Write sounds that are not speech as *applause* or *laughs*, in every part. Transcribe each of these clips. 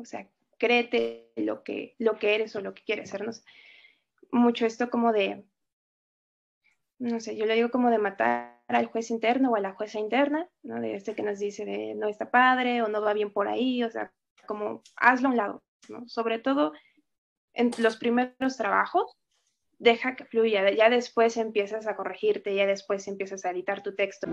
O sea, créete lo que, lo que eres o lo que quieres sernos. Mucho esto como de, no sé, yo le digo como de matar al juez interno o a la jueza interna, ¿no? De este que nos dice de no está padre o no va bien por ahí, o sea, como hazlo a un lado, ¿no? Sobre todo en los primeros trabajos, deja que fluya, ya después empiezas a corregirte, ya después empiezas a editar tu texto.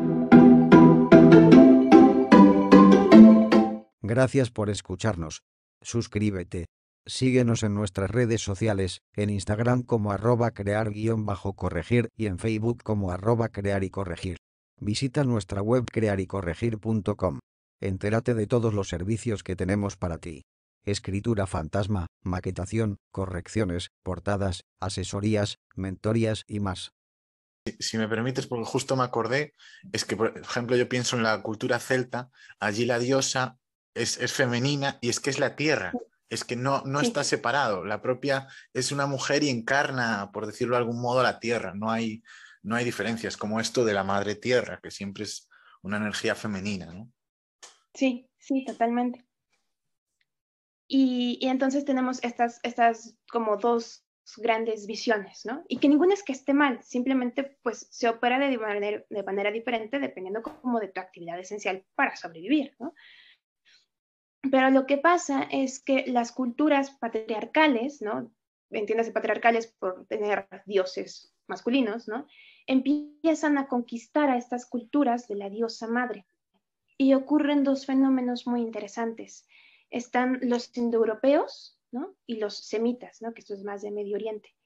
Gracias por escucharnos. Suscríbete. Síguenos en nuestras redes sociales, en Instagram como arroba crear-corregir y en Facebook como arroba crear y corregir. Visita nuestra web crearycorregir.com. Entérate de todos los servicios que tenemos para ti. Escritura fantasma, maquetación, correcciones, portadas, asesorías, mentorías y más. Si me permites, porque justo me acordé, es que, por ejemplo, yo pienso en la cultura celta, allí la diosa es, es femenina y es que es la tierra es que no, no está separado. La propia es una mujer y encarna, por decirlo de algún modo, la tierra. No hay, no hay diferencias como esto de la madre tierra, que siempre es una energía femenina, ¿no? Sí, sí, totalmente. Y, entonces tenemos estas, estas como dos grandes visiones, ¿no? Y que ninguna es que esté mal, simplemente pues se opera de manera, de manera diferente dependiendo como de tu actividad esencial para sobrevivir, ¿no? Pero lo que pasa es que las culturas patriarcales, ¿no? Entiéndase patriarcales por tener dioses masculinos, ¿no? Empiezan a conquistar a estas culturas de la diosa madre. Y ocurren dos fenómenos muy interesantes. Están los indoeuropeos, ¿no? Y los semitas, ¿no? Que esto es más de Medio Oriente.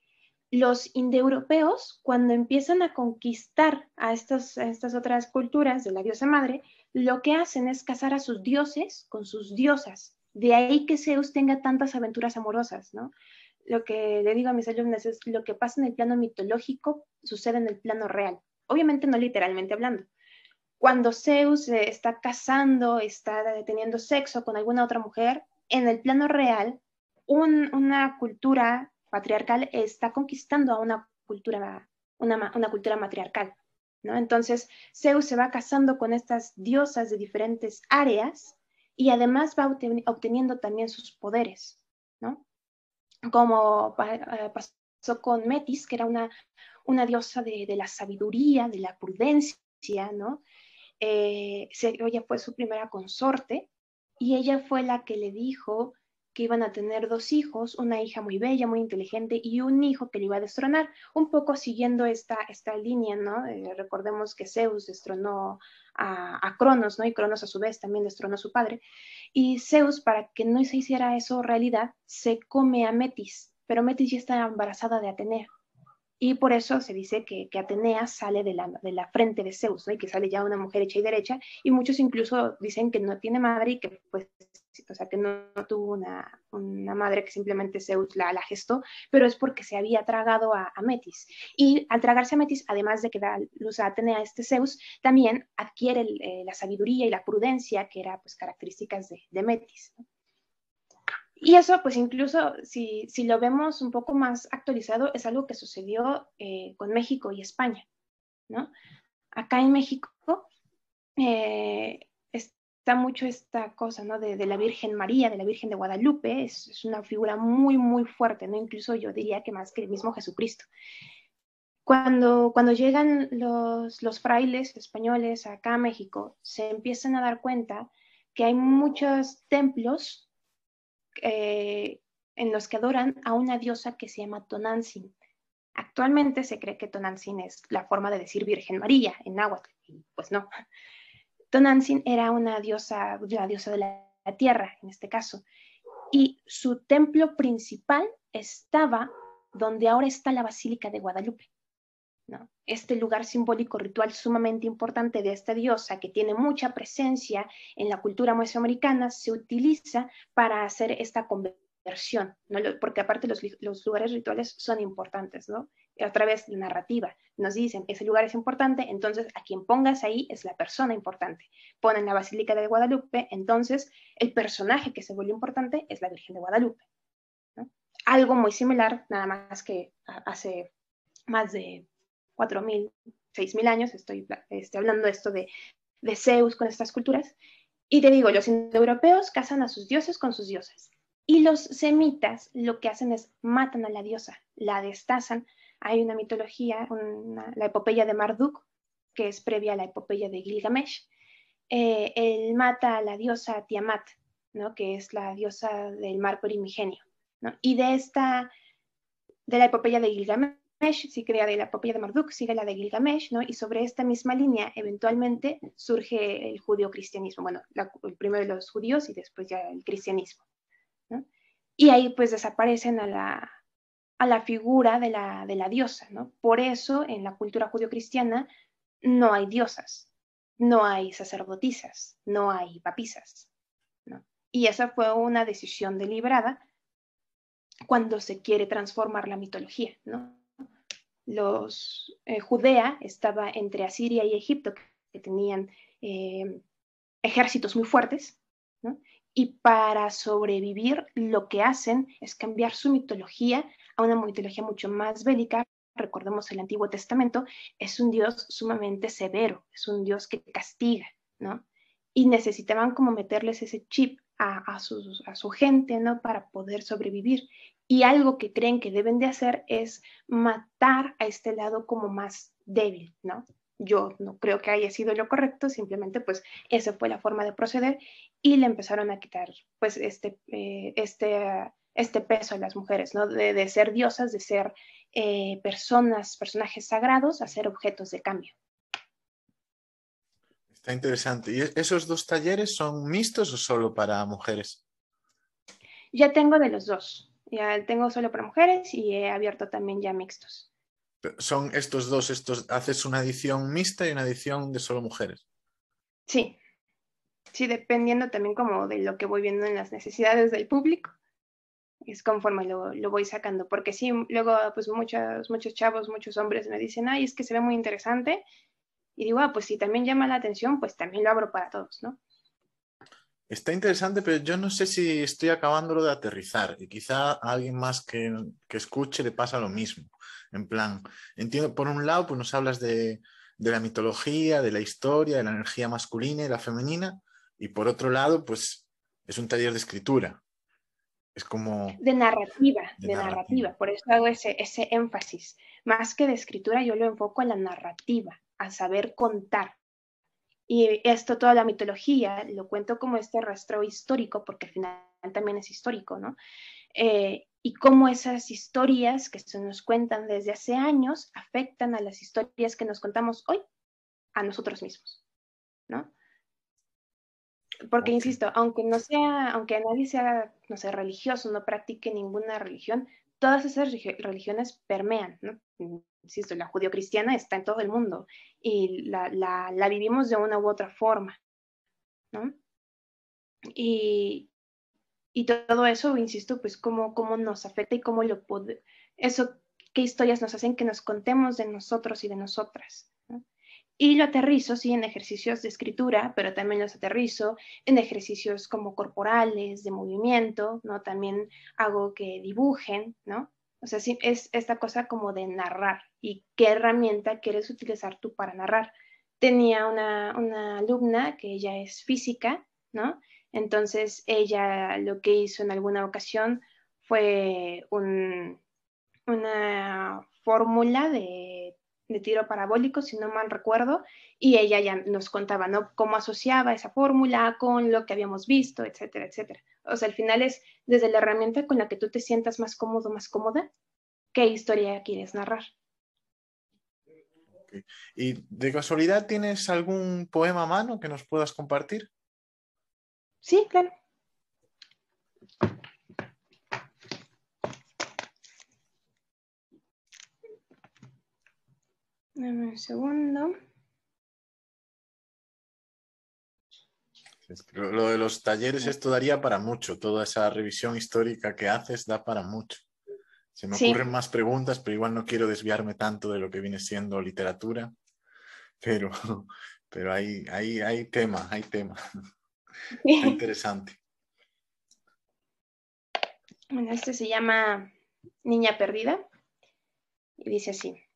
Los indoeuropeos, cuando empiezan a conquistar a estas, otras culturas de la diosa madre, lo que hacen es casar a sus dioses con sus diosas. De ahí que Zeus tenga tantas aventuras amorosas, ¿no? Lo que le digo a mis alumnos es lo que pasa en el plano mitológico sucede en el plano real. Obviamente no literalmente hablando. Cuando Zeus está casando, está teniendo sexo con alguna otra mujer, en el plano real, una cultura patriarcal está conquistando a una cultura, una cultura matriarcal. Entonces, Zeus se va casando con estas diosas de diferentes áreas y además va obteniendo también sus poderes, ¿no? Como eh, pasó con Metis, que era una, una diosa de, la sabiduría, de la prudencia, ¿no? Eh, ella fue su primera consorte y ella fue la que le dijo que iban a tener dos hijos, una hija muy bella, muy inteligente y un hijo que le iba a destronar, un poco siguiendo esta, esta línea, ¿no? Eh, recordemos que Zeus destronó a, Cronos, ¿no? Y Cronos a su vez también destronó a su padre. Y Zeus, para que no se hiciera eso realidad, se come a Metis, pero Metis ya está embarazada de Atenea. Y por eso se dice que, Atenea sale de la, de la, frente de Zeus, ¿no? Y que sale ya una mujer hecha y derecha. Y muchos incluso dicen que no tiene madre y que pues o sea, que no, tuvo una, madre que simplemente Zeus la, la, gestó, pero es porque se había tragado a, Metis. Y al tragarse a Metis, además de que da luz a Atenea, este Zeus, también adquiere eh, la sabiduría y la prudencia, que eran pues, características de, Metis. Y eso, pues incluso si, lo vemos un poco más actualizado, es algo que sucedió eh, con México y España, ¿no? Acá en México, eh, está mucho esta cosa, ¿no? De, la Virgen María, de la Virgen de Guadalupe, es, una figura muy, muy fuerte, ¿no? Incluso yo diría que más que el mismo Jesucristo. Cuando, cuando llegan los, los frailes españoles acá a México, se empiezan a dar cuenta que hay muchos templos eh, en los que adoran a una diosa que se llama Tonantzin. Actualmente se cree que Tonantzin es la forma de decir Virgen María en náhuatl, pues no. Tonantzin era una diosa, la diosa de la, tierra, en este caso, y su templo principal estaba donde ahora está la Basílica de Guadalupe. ¿No? Este lugar simbólico ritual sumamente importante de esta diosa, que tiene mucha presencia en la cultura mesoamericana, se utiliza para hacer esta conversión, ¿no? porque aparte los, los lugares rituales son importantes, ¿no? a través de narrativa. Nos dicen, ese lugar es importante, entonces a quien pongas ahí es la persona importante. Ponen la Basílica de Guadalupe, entonces el personaje que se vuelve importante es la Virgen de Guadalupe. Algo muy similar, nada más que hace más de 4.000, 6.000 años, estoy, estoy hablando esto de, de Zeus con estas culturas, Y te digo, los indoeuropeos casan a sus dioses con sus dioses. Y los semitas lo que hacen es matan a la diosa, la destazan. Hay una mitología, la epopeya de Marduk, que es previa a la epopeya de Gilgamesh. Eh, él mata a la diosa Tiamat, ¿no? que es la diosa del mar primigenio. Y de esta, de la epopeya de Gilgamesh, sigue de la epopeya de Marduk, sigue la de Gilgamesh, ¿no? Y sobre esta misma línea, eventualmente surge el judío-cristianismo. Bueno, el primero de los judíos y después ya el cristianismo. Y ahí pues desaparecen a la, a la figura de la, de la diosa, ¿no? Por eso en la cultura judío-cristiana no hay diosas, no hay sacerdotisas, no hay papisas. ¿no? Y esa fue una decisión deliberada cuando se quiere transformar la mitología, ¿no? Los, eh, Judea estaba entre Asiria y Egipto, que tenían eh, ejércitos muy fuertes, ¿no? y para sobrevivir lo que hacen es cambiar su mitología a una mitología mucho más bélica. Recordemos el Antiguo Testamento, es un Dios sumamente severo, es un Dios que castiga, ¿no? Y necesitaban como meterles ese chip a, a, a su gente, ¿no? Para poder sobrevivir. Y algo que creen que deben de hacer es matar a este lado como más débil, ¿no? Yo no creo que haya sido lo correcto, simplemente pues esa fue la forma de proceder y le empezaron a quitar pues este, eh, este, este peso a las mujeres, ¿no? De, ser diosas, de ser eh, personas, personajes sagrados, a ser objetos de cambio. Está interesante. ¿Y esos dos talleres son mixtos o solo para mujeres? Ya tengo de los dos. Ya tengo solo para mujeres y he abierto también ya mixtos. Son estos dos, estos, haces una edición mixta y una edición de solo mujeres. Sí, sí, dependiendo también como de lo que voy viendo en las necesidades del público. Es conforme lo, lo voy sacando, porque sí, luego pues muchos, muchos chavos, muchos hombres me dicen, ay, es que se ve muy interesante. Y digo, ah, pues si también llama la atención, pues también lo abro para todos, ¿no? Está interesante, pero yo no sé si estoy acabándolo de aterrizar y quizá a alguien más que, escuche le pasa lo mismo. En plan, entiendo, por un lado, pues nos hablas de, la mitología, de la historia, de la energía masculina y la femenina, y por otro lado, pues es un taller de escritura. Es como... De narrativa, de, narrativa. Por eso hago ese, ese énfasis. Más que de escritura, yo lo enfoco en la narrativa, a saber contar. Y esto, toda la mitología, lo cuento como este rastro histórico, porque al final también es histórico, ¿no? Eh, y cómo esas historias que se nos cuentan desde hace años afectan a las historias que nos contamos hoy a nosotros mismos, ¿no? Porque, insisto, aunque no sea, aunque nadie sea, no sé, religioso, no practique ninguna religión, todas esas religiones permean, ¿no? Insisto, la judio-cristiana está en todo el mundo y la, la, vivimos de una u otra forma, ¿no? Y, y todo eso, insisto, pues cómo, cómo nos afecta y cómo lo puede, eso, qué historias nos hacen que nos contemos de nosotros y de nosotras. ¿no? Y lo aterrizo, sí, en ejercicios de escritura, pero también los aterrizo en ejercicios como corporales, de movimiento, ¿no? También hago que dibujen, ¿no? O sea, sí, es esta cosa como de narrar y qué herramienta quieres utilizar tú para narrar. Tenía una, una alumna que ella es física, ¿no? Entonces ella lo que hizo en alguna ocasión fue un, una fórmula de, de, tiro parabólico, si no mal recuerdo, y ella ya nos contaba, ¿no? Cómo asociaba esa fórmula con lo que habíamos visto, etcétera, etcétera. O sea, al final es desde la herramienta con la que tú te sientas más cómodo, más cómoda, qué historia quieres narrar. ¿Y de casualidad tienes algún poema a mano que nos puedas compartir? Sí, claro. Dame un segundo. Lo de los talleres, esto daría para mucho. Toda esa revisión histórica que haces da para mucho. Se me ocurren más preguntas, pero igual no quiero desviarme tanto de lo que viene siendo literatura. Pero, *laughs* pero hay, hay, hay tema, hay tema. interesante. Bueno, este se llama Niña Perdida y dice así.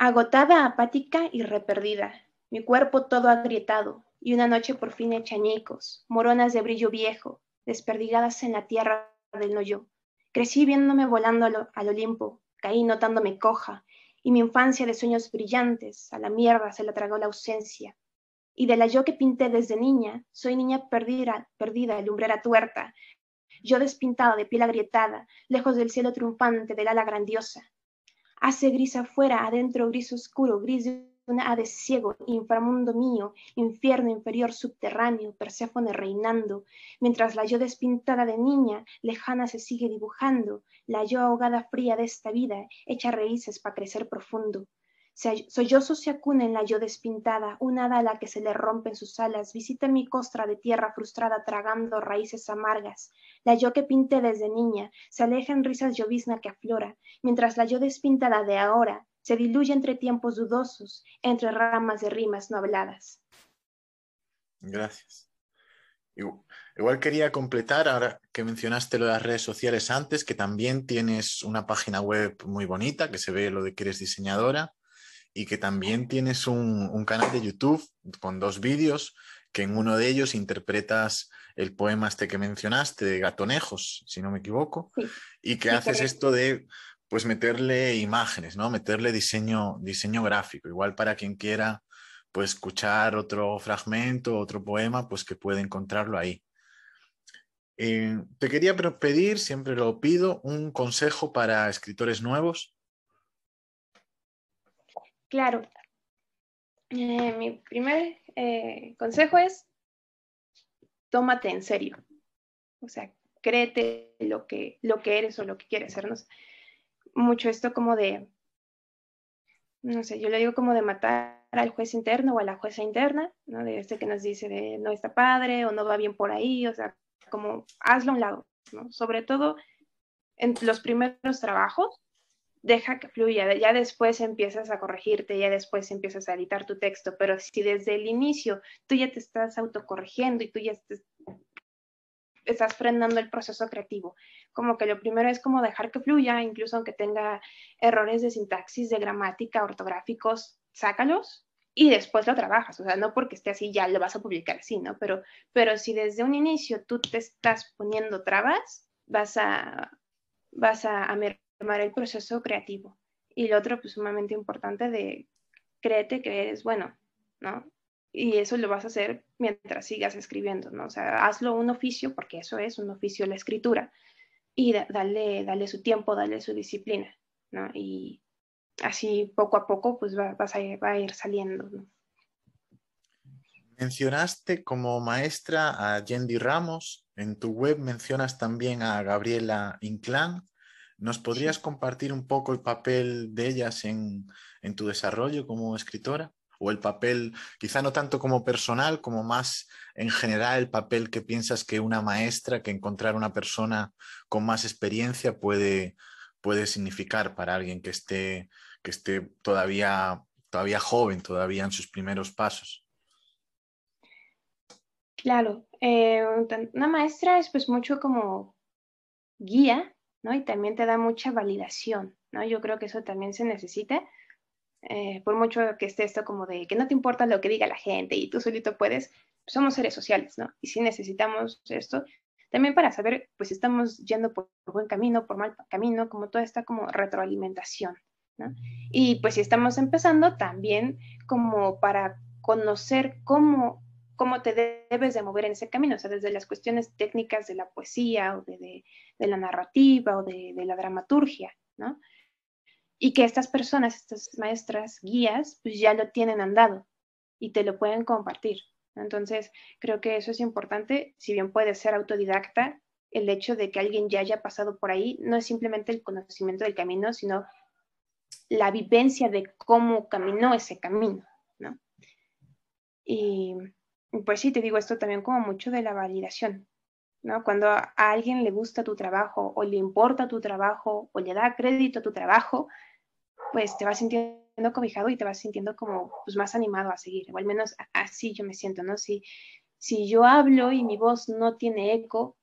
Agotada, apática y reperdida, mi cuerpo todo agrietado, y una noche por fin hecha añicos, moronas de brillo viejo, desperdigadas en la tierra del no yo. Crecí viéndome volando al, al Olimpo, caí notándome coja, y mi infancia de sueños brillantes a la mierda se la tragó la ausencia. Y de la yo que pinté desde niña, soy niña perdida, perdida, lumbrera tuerta, yo despintada de piel agrietada, lejos del cielo triunfante del ala grandiosa. Hace gris afuera, adentro gris oscuro, gris de una ave ciego, inframundo mío, infierno inferior subterráneo, Perséfone reinando, mientras la yo despintada de niña, lejana se sigue dibujando, la yo ahogada fría de esta vida, echa raíces para crecer profundo. Sollozo se acuna en la yo despintada, una hada la que se le rompen sus alas, visita mi costra de tierra frustrada tragando raíces amargas. La yo que pinté desde niña, se aleja en risas llovizna que aflora, mientras la yo despintada de ahora se diluye entre tiempos dudosos, entre ramas de rimas no habladas. Gracias. Igual quería completar, ahora que mencionaste lo de las redes sociales antes, que también tienes una página web muy bonita, que se ve lo de que eres diseñadora y que también tienes un, canal de YouTube con dos vídeos, que en uno de ellos interpretas el poema este que mencionaste de Gatonejos, si no me equivoco, y que haces esto de pues meterle imágenes, ¿no? Meterle diseño, diseño gráfico, igual para quien quiera pues escuchar otro fragmento, otro poema, pues que puede encontrarlo ahí. Eh, te quería pedir, siempre lo pido, un consejo para escritores nuevos Claro. Eh, mi primer eh, consejo es, tómate en serio. O sea, créete lo que, lo que eres o lo que quieres sernos. Mucho esto como de, no sé, yo le digo como de matar al juez interno o a la jueza interna, ¿no? De este que nos dice de no está padre o no va bien por ahí, o sea, como hazlo a un lado, ¿no? Sobre todo en los primeros trabajos, deja que fluya, ya después empiezas a corregirte, ya después empiezas a editar tu texto, pero si desde el inicio tú ya te estás autocorrigiendo y tú ya estás frenando el proceso creativo, como que lo primero es como dejar que fluya, incluso aunque tenga errores de sintaxis, de gramática, ortográficos, sácalos y después lo trabajas, o sea, no porque esté así ya lo vas a publicar así, ¿no? Pero, pero si desde un inicio tú te estás poniendo trabas, vas a, vas a el proceso creativo. Y lo otro, pues sumamente importante, de créete que eres bueno, ¿no? Y eso lo vas a hacer mientras sigas escribiendo, ¿no? O sea, hazlo un oficio, porque eso es un oficio la escritura, y dale, dale su tiempo, dale su disciplina, ¿no? Y así poco a poco, pues va, vas a, va a ir saliendo, ¿no? Mencionaste como maestra a Yendi Ramos, en tu web mencionas también a Gabriela Inclán. ¿Nos podrías compartir un poco el papel de ellas en, tu desarrollo como escritora? O el papel, quizá no tanto como personal, como más en general el papel que piensas que una maestra, que encontrar una persona con más experiencia puede, puede significar para alguien que esté, que esté todavía, todavía joven, todavía en sus primeros pasos. Claro, eh, una maestra es pues mucho como guía ¿no? Y también te da mucha validación, ¿no? Yo creo que eso también se necesita, eh, por mucho que esté esto como de que no te importa lo que diga la gente y tú solito puedes, pues somos seres sociales, ¿no? Y si necesitamos esto, también para saber, pues estamos yendo por buen camino, por mal camino, como toda esta como retroalimentación, ¿no? Y pues si estamos empezando, también como para conocer cómo cómo te debes de mover en ese camino, o sea, desde las cuestiones técnicas de la poesía o de, la narrativa o de, la dramaturgia, ¿no? Y que estas personas, estas maestras, guías, pues ya lo tienen andado y te lo pueden compartir. Entonces, creo que eso es importante, si bien puede ser autodidacta, el hecho de que alguien ya haya pasado por ahí no es simplemente el conocimiento del camino, sino la vivencia de cómo caminó ese camino, ¿no? Y pues sí, te digo esto también como mucho de la validación, ¿no? Cuando a alguien le gusta tu trabajo o le importa tu trabajo o le da crédito a tu trabajo, pues te vas sintiendo cobijado y te vas sintiendo como pues, más animado a seguir, o al menos así yo me siento, ¿no? Si, si yo hablo y mi voz no tiene eco,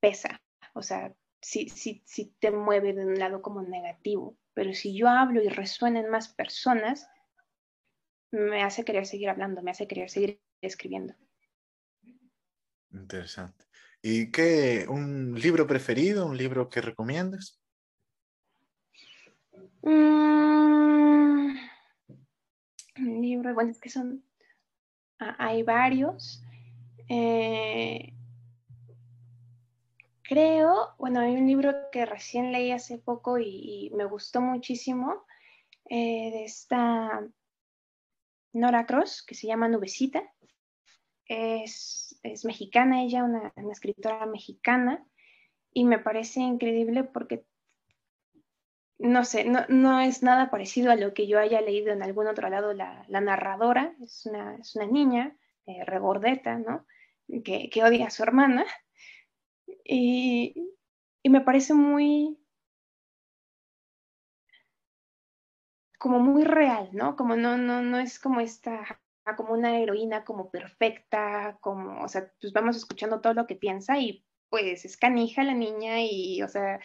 pesa, o sea, si, si, si te mueve de un lado como negativo, pero si yo hablo y resuena en más personas, me hace querer seguir hablando, me hace querer seguir escribiendo. Interesante. ¿Y qué, un libro preferido, un libro que recomiendas? Mm, un libro, bueno, es que son, ah, hay varios. Eh, creo, bueno, hay un libro que recién leí hace poco y, me gustó muchísimo, eh, de esta Nora Cross, que se llama Nubecita. Es, mexicana, ella, una, escritora mexicana, y me parece increíble porque, no sé, no, es nada parecido a lo que yo haya leído en algún otro lado. La, narradora es una, es una niña eh, regordeta, ¿no? Que, que, odia a su hermana. Y, y me parece muy, como muy real, ¿no? Como no, no, no es como esta, como una heroína como perfecta, como, o sea, pues vamos escuchando todo lo que piensa y pues es canija la niña y, o sea,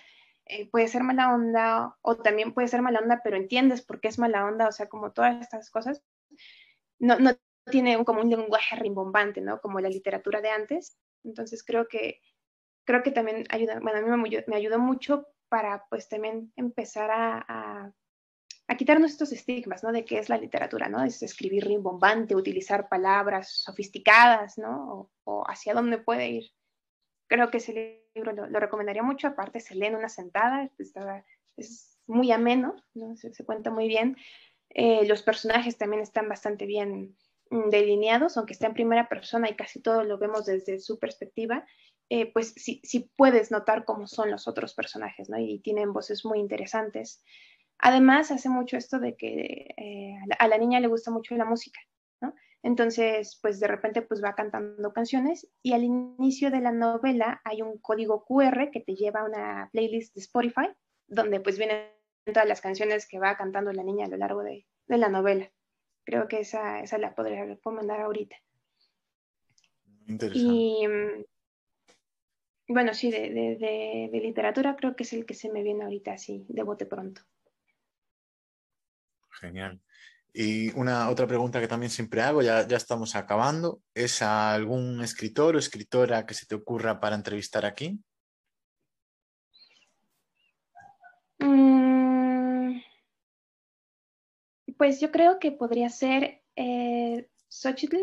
eh, puede ser mala onda o también puede ser mala onda, pero entiendes por qué es mala onda, o sea, como todas estas cosas, no, no tiene como un lenguaje rimbombante, ¿no? Como la literatura de antes. Entonces creo que, creo que también ayuda, bueno, a mí me, me ayudó mucho para pues también empezar a a quitarnos estos estigmas, ¿no? De qué es la literatura, ¿no? Es escribir rimbombante, utilizar palabras sofisticadas, ¿no? O, hacia dónde puede ir. Creo que ese libro lo, recomendaría mucho, aparte se lee en una sentada, es muy ameno, ¿no? Se, cuenta muy bien. Eh, los personajes también están bastante bien mm, delineados, aunque está en primera persona y casi todo lo vemos desde su perspectiva, eh, pues sí, puedes notar cómo son los otros personajes, ¿no? Y tienen voces muy interesantes. Además, hace mucho esto de que eh, a la niña le gusta mucho la música, ¿no? Entonces, pues de repente pues va cantando canciones y al inicio de la novela hay un código QR que te lleva a una playlist de Spotify donde pues vienen todas las canciones que va cantando la niña a lo largo de, la novela. Creo que esa, esa la podría recomendar ahorita. Interesante. Y mm, bueno, sí, de, de, de, literatura creo que es el que se me viene ahorita así, de bote pronto. Genial. Y una otra pregunta que también siempre hago, ya, ya estamos acabando, ¿es algún escritor o escritora que se te ocurra para entrevistar aquí? Mm, pues yo creo que podría ser eh, Xochitl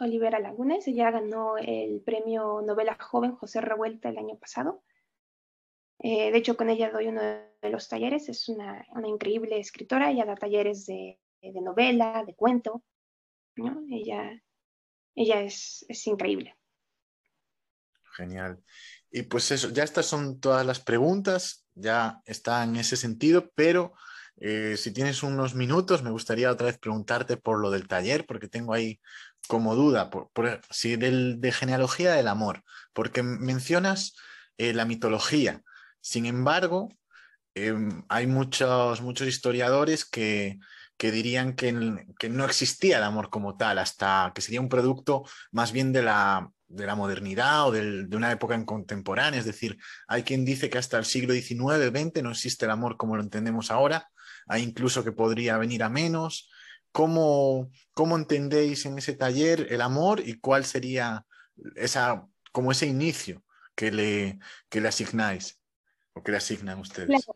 Olivera Lagunes. Ella ganó el premio Novela Joven José Revuelta el año pasado. Eh, de hecho, con ella doy uno de los talleres. Es una, increíble escritora. Ella da talleres de, novela, de cuento. Ella, ella es, increíble. Genial. Y pues eso, ya estas son todas las preguntas, ya está en ese sentido, pero eh, si tienes unos minutos, me gustaría otra vez preguntarte por lo del taller, porque tengo ahí como duda, por, si de genealogía del amor, porque mencionas eh, la mitología. Sin embargo, em, hay muchos, muchos historiadores que, dirían que, no existía el amor como tal, hasta que sería un producto más bien de la, de la modernidad o de una época en contemporánea. Es decir, hay quien dice que hasta el siglo XIX, XX no existe el amor como lo entendemos ahora, hay incluso que podría venir a menos. ¿Cómo, cómo entendéis en ese taller el amor y cuál sería esa, como ese inicio que le, que le asignáis? qué le asignan ustedes?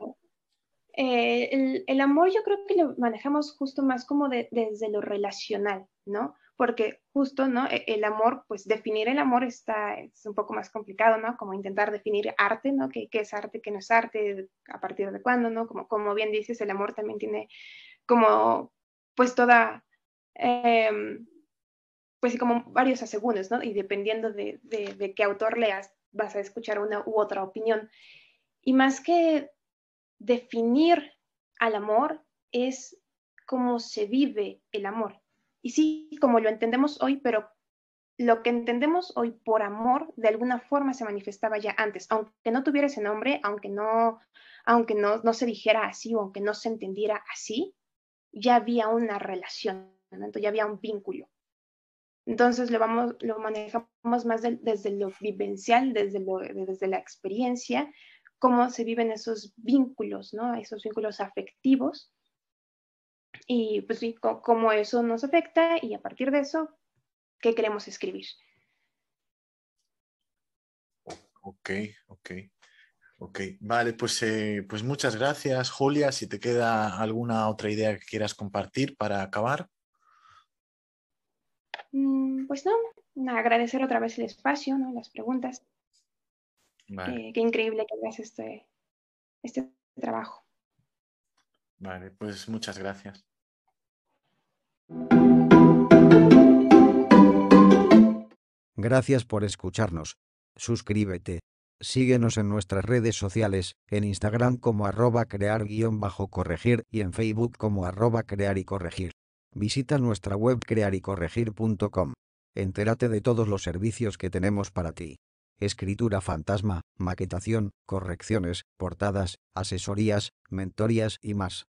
Eh, el, amor yo creo que lo manejamos justo más como desde lo relacional, ¿no? Porque justo, ¿no? E, el amor, pues definir el amor está, es un poco más complicado, ¿no? Como intentar definir arte, ¿no? ¿Qué, es arte, qué no es arte, a partir de cuándo, ¿no? Como, como bien dices, el amor también tiene como, pues toda, em, pues como varios asegúnes, ¿no? Y dependiendo de, de qué autor leas, vas a escuchar una u otra opinión. Y más que definir al amor, es cómo se vive el amor. Y sí, como lo entendemos hoy, pero lo que entendemos hoy por amor de alguna forma se manifestaba ya antes, aunque no tuviera ese nombre, aunque no, aunque no, no se dijera así o aunque no se entendiera así, ya había una relación, ya había un vínculo. Entonces lo, vamos, lo manejamos más desde lo vivencial, desde, lo, desde la experiencia, cómo se viven esos vínculos, ¿no? Esos vínculos afectivos. y pues sí, cómo eso nos afecta y a partir de eso, ¿qué queremos escribir? Ok, ok. Ok, vale, pues, eh, pues muchas gracias, Julia. Si te queda alguna otra idea que quieras compartir para acabar. Mm, pues no, agradecer otra vez el espacio, ¿no? las preguntas. Qué, increíble que hagas este, este trabajo. Vale, pues muchas gracias. Gracias por escucharnos. Suscríbete. Síguenos en nuestras redes sociales, en Instagram como arroba crear-corregir y en Facebook como arroba crear y corregir. Visita nuestra web crearycorregir.com. Entérate de todos los servicios que tenemos para ti. Escritura fantasma, maquetación, correcciones, portadas, asesorías, mentorías y más.